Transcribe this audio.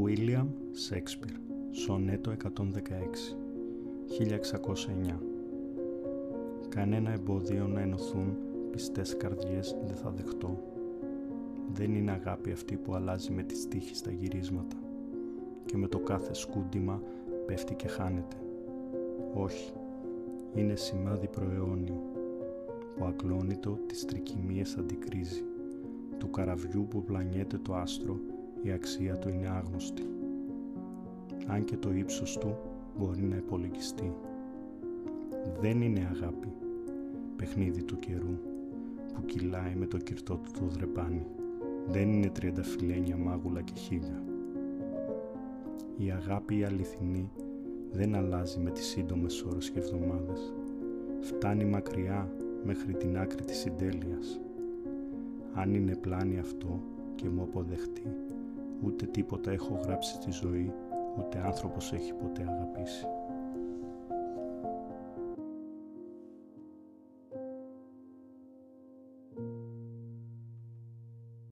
William Shakespeare Σονέτο 116 1609 Κανένα εμπόδιο να ενωθούν πιστές καρδιές δεν θα δεχτώ. Δεν είναι αγάπη αυτή που αλλάζει με τις τύχη στα γυρίσματα και με το κάθε σκούντιμα πέφτει και χάνεται. Όχι, είναι σημάδι προαιώνιο που ακλόνητο τις τρικυμίες αντικρίζει του καραβιού που πλανιέται το άστρο η αξία του είναι άγνωστη. Αν και το ύψος του μπορεί να υπολογιστεί. Δεν είναι αγάπη, παιχνίδι του καιρού, που κυλάει με το κυρτό του το δρεπάνι. Δεν είναι τριανταφυλένια μάγουλα και χίλια. Η αγάπη η αληθινή δεν αλλάζει με τις σύντομες ώρες και εβδομάδες. Φτάνει μακριά μέχρι την άκρη της συντέλειας. Αν είναι πλάνη αυτό και μου αποδεχτεί, ούτε τίποτα έχω γράψει στη ζωή, ούτε άνθρωπος έχει ποτέ αγαπήσει.